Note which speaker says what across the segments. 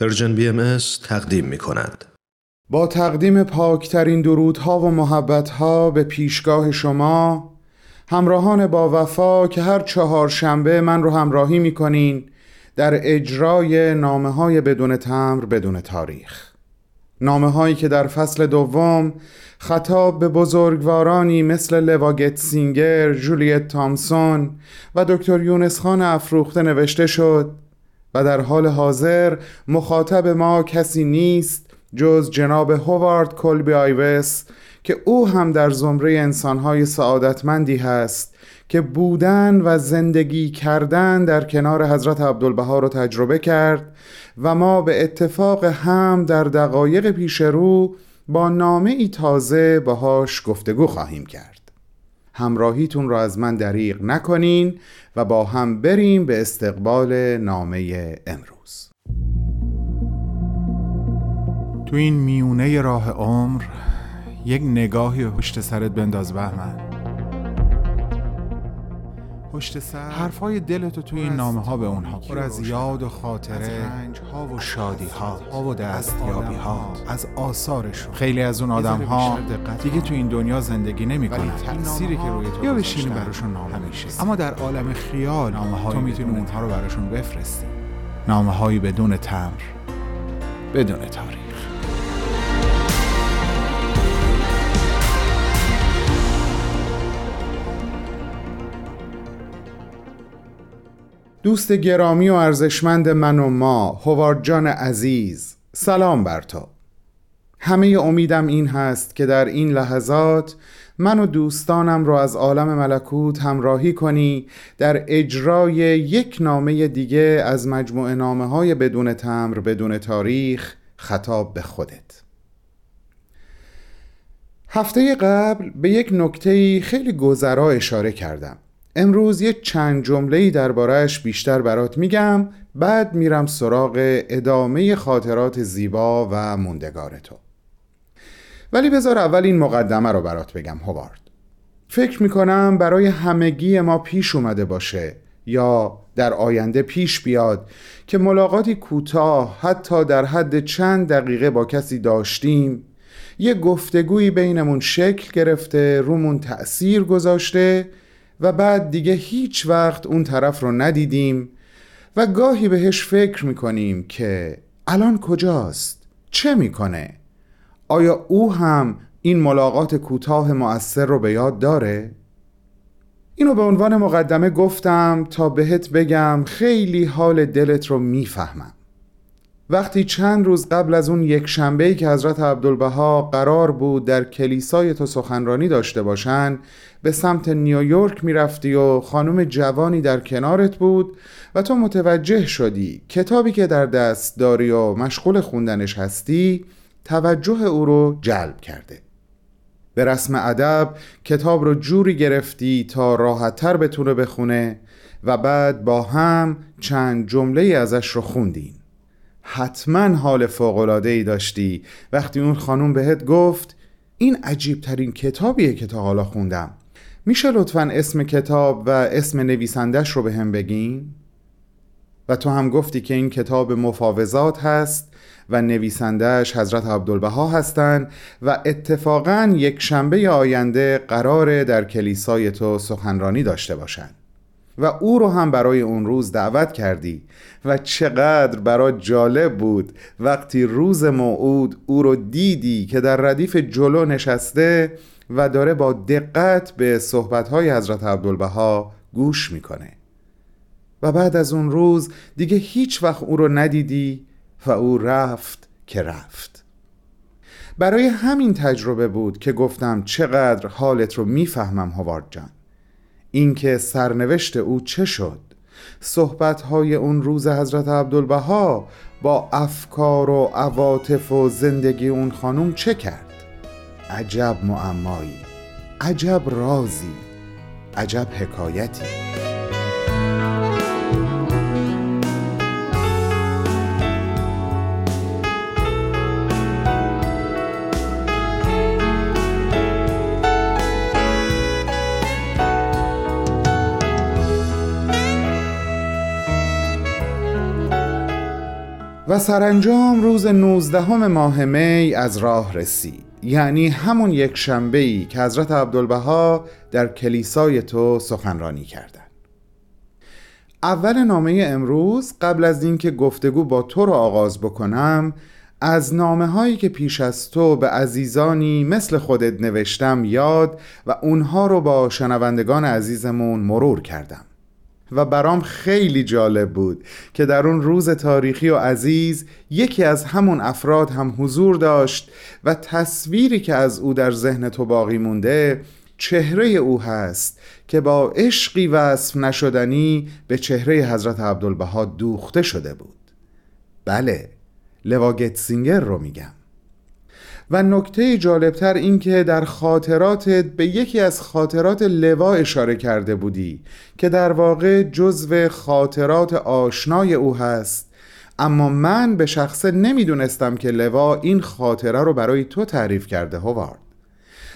Speaker 1: Persian BM تقدیم می کند.
Speaker 2: با تقدیم پاکترین درودها و محبتها به پیشگاه شما همراهان با وفا که هر چهار شنبه من رو همراهی می کنین در اجرای نامه های بدون تمبر بدون تاریخ نامه هایی که در فصل دوم خطاب به بزرگوارانی مثل لوا گتسینگر، جولیت تامسون و دکتر یونس خان افروخته نوشته شد و در حال حاضر مخاطب ما کسی نیست جز جناب هوارد کلبی آیوس که او هم در زمره انسانهای سعادتمندی هست که بودن و زندگی کردن در کنار حضرت عبدالبها رو تجربه کرد و ما به اتفاق هم در دقایق پیش رو با نامه ای تازه باهاش گفتگو خواهیم کرد. همراهیتون را از من دریغ نکنین و با هم بریم به استقبال نامه امروز.
Speaker 3: تو این میونه راه عمر یک نگاهی پشت سرت بنداز بهمن. پشت سر. حرفای دلتو توی این نامه ها به اونها. پر از یاد و خاطره. ها و شادی ها ها و دستیابی ها از آثارشون. خیلی از اون آدم ها دیگه تو این دنیا زندگی نمی‌کنن تأثیری که روی تو یا بشینی براشون نامه همیشه. اما در عالم خیال نامه تو می‌تونی اونها رو براشون بفرستی. نامه هایی بدون تمر بدون تاریخ.
Speaker 2: دوست گرامی و ارزشمند من و ما هوارد جان عزیز سلام بر تو. همه امیدم این هست که در این لحظات من و دوستانم را از عالم ملکوت همراهی کنی در اجرای یک نامه دیگه از مجموعه نامه های بدون تمر بدون تاریخ خطاب به خودت. هفته قبل به یک نکته خیلی گذرا اشاره کردم. امروز یه چند جمله‌ای دربارهش بیشتر برات میگم بعد میرم سراغ ادامه خاطرات زیبا و موندگار تو. ولی بذار اول این مقدمه رو برات بگم هوارد. فکر می‌کنم برای همگی ما پیش اومده باشه یا در آینده پیش بیاد که ملاقاتی کوتاه حتی در حد چند دقیقه با کسی داشتیم یه گفتگویی بینمون شکل گرفته رومون تأثیر گذاشته و بعد دیگه هیچ وقت اون طرف رو ندیدیم و گاهی بهش فکر می‌کنیم که الان کجاست؟ چه می‌کنه؟ آیا او هم این ملاقات کوتاه مؤثر رو به یاد داره؟ اینو به عنوان مقدمه گفتم تا بهت بگم خیلی حال دلت رو می‌فهمم وقتی چند روز قبل از اون یک شنبه که حضرت عبدالبها قرار بود در کلیسای تو سخنرانی داشته باشن به سمت نیویورک می‌رفتی و خانم جوانی در کنارت بود و تو متوجه شدی کتابی که در دست داری و مشغول خوندنش هستی توجه او رو جلب کرده. به رسم ادب کتاب رو جوری گرفتی تا راحتتر بتونه بخونه و بعد با هم چند جمله ازش رو خوندین. حتما حال فوقلاده ای داشتی. وقتی اون خانوم بهت گفت این عجیب ترین کتابیه که تا حالا خوندم. میشه لطفا اسم کتاب و اسم نویسندش رو به هم بگین؟ و تو هم گفتی که این کتاب مفاوضات هست و نویسندهش حضرت عبدالبها هستند و اتفاقا یک شنبه آینده قراره در کلیسای تو سخنرانی داشته باشند و او رو هم برای اون روز دعوت کردی. و چقدر برای جالب بود وقتی روز موعود او رو دیدی که در ردیف جلو نشسته و داره با دقت به صحبتهای حضرت عبدالبها گوش می‌کنه. و بعد از اون روز دیگه هیچ وقت او رو ندیدی و او رفت که رفت. برای همین تجربه بود که گفتم چقدر حالت رو می‌فهمم هوارد جان. اینکه سرنوشت او چه شد؟ صحبتهای اون روز حضرت عبدالبها با افکار و عواطف و زندگی اون خانوم چه کرد؟ عجب معمایی عجب رازی عجب حکایتی. و سرانجام روز 19 ماه می از راه رسید یعنی همون یک شنبه ای که حضرت عبدالبها در کلیسای تو سخنرانی کردند. اول نامه امروز قبل از اینکه گفتگو با تو رو آغاز بکنم از نامه هایی که پیش از تو به عزیزانی مثل خودت نوشتم یاد و اونها رو با شنوندگان عزیزمون مرور کردم و برام خیلی جالب بود که در اون روز تاریخی و عزیز یکی از همون افراد هم حضور داشت و تصویری که از او در ذهن تو باقی مونده چهره او هست که با عشقی وصف نشدنی به چهره حضرت عبدالبها دوخته شده بود. بله لواگتسینگر رو میگم. و نکته جالبتر این که در خاطراتت به یکی از خاطرات لوا اشاره کرده بودی که در واقع جزو خاطرات آشنای او هست. اما من به شخصه نمی‌دونستم که لوا این خاطره رو برای تو تعریف کرده هوارد.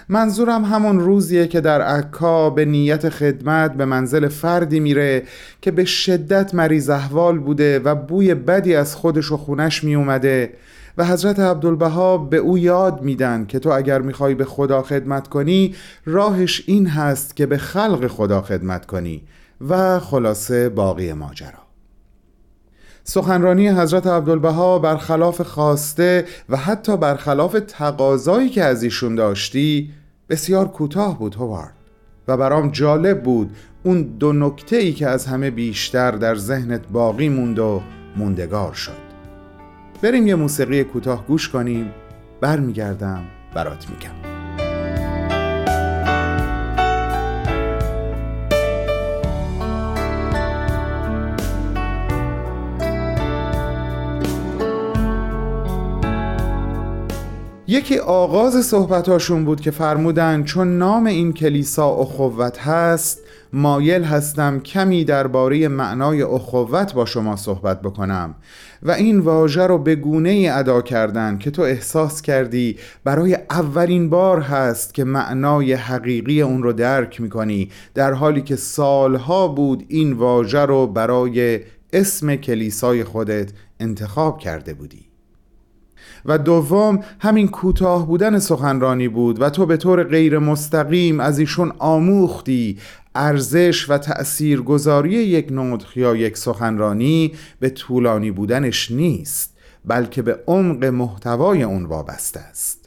Speaker 2: منظورم همون روزیه که در عکا به نیت خدمت به منزل فردی میره که به شدت مریض احوال بوده و بوی بدی از خودش و خونش می اومده و حضرت عبدالبها به او یاد میدن که تو اگر می‌خوای به خدا خدمت کنی راهش این هست که به خلق خدا خدمت کنی و خلاصه باقی ماجرا. سخنرانی حضرت عبدالبها برخلاف خواسته و حتی برخلاف تقاضایی که از ایشون داشتی بسیار کوتاه بود هوارد. و برام جالب بود اون دو نکته ای که از همه بیشتر در ذهنت باقی موند و موندگار شد. بریم یه موسیقی کوتاه گوش کنیم. برمیگردم برات میگم. یکی آغاز صحبتاشون بود که فرمودن چون نام این کلیسا اخوت هست مایل هستم کمی درباره معنای اخوت با شما صحبت بکنم و این واژه رو به گونه ای ادا کردن که تو احساس کردی برای اولین بار هست که معنای حقیقی اون رو درک می‌کنی در حالی که سالها بود این واژه رو برای اسم کلیسای خودت انتخاب کرده بودی. و دوم همین کوتاه بودن سخنرانی بود و تو به طور غیر مستقیم از ایشون آموختی ارزش و تأثیرگذاری یک نطق یا یک سخنرانی به طولانی بودنش نیست بلکه به عمق محتوای اون وابسته است.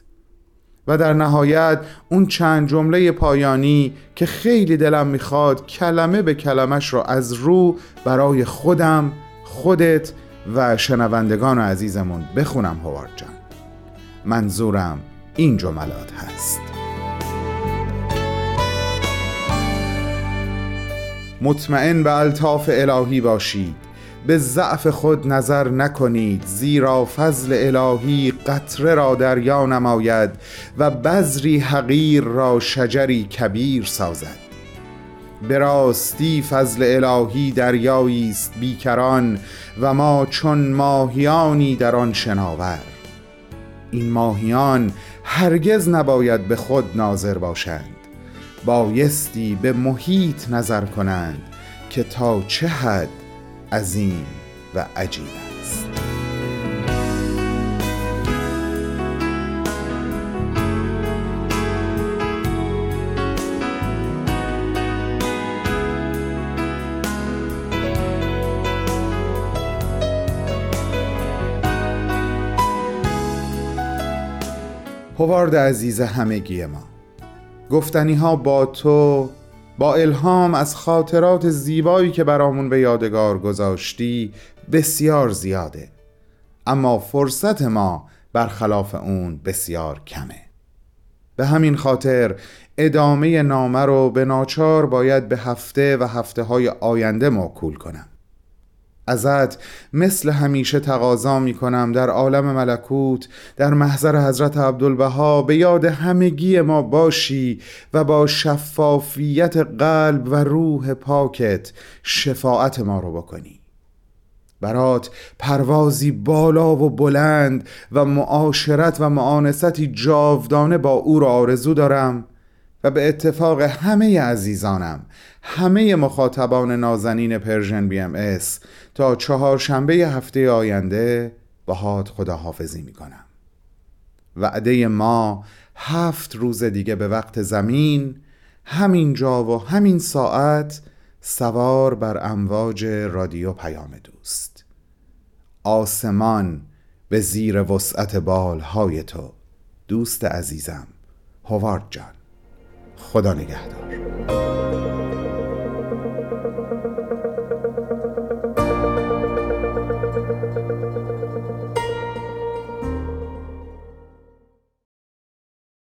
Speaker 2: و در نهایت اون چند جمله پایانی که خیلی دلم می‌خواد کلمه به کلمش رو از رو برای خودم خودت و شنوندگان عزیزمون بخونم هوارد جان. منظورم این جملات هست. مطمئن به الطاف الهی باشید. به ضعف خود نظر نکنید. زیرا فضل الهی قطره را دریا نماید و بذری حقیر را شجری کبیر سازد. به راستی فضل الهی دریایی است بیکران و ما چون ماهیانی در آن شناور. این ماهیان هرگز نباید به خود ناظر باشند. بایستی به محیط نظر کنند که تا چه حد عظیم و عجیب هوارد عزیز همگی ما. گفتنی ها با تو با الهام از خاطرات زیبایی که برامون به یادگار گذاشتی بسیار زیاده. اما فرصت ما برخلاف اون بسیار کمه. به همین خاطر ادامه نامه رو به ناچار باید به هفته و هفته های آینده موکول کنم. ازت مثل همیشه تقاضا می کنم در عالم ملکوت در محضر حضرت عبدالبها به یاد همگی ما باشی و با شفافیت قلب و روح پاکت شفاعت ما رو بکنی. برات پروازی بالا و بلند و معاشرت و مؤانستی جاودانه با او را آرزو دارم و به اتفاق همه عزیزانم همه مخاطبان نازنین Persian BMS تا چهارشنبه هفته آینده باهات خداحافظی می‌کنم. وعده ما هفت روز دیگه به وقت زمین همین جا و همین ساعت سوار بر امواج رادیو پیام دوست. آسمان به زیر وسعت بالهای تو دوست عزیزم هوارد جان خدا نگهدار.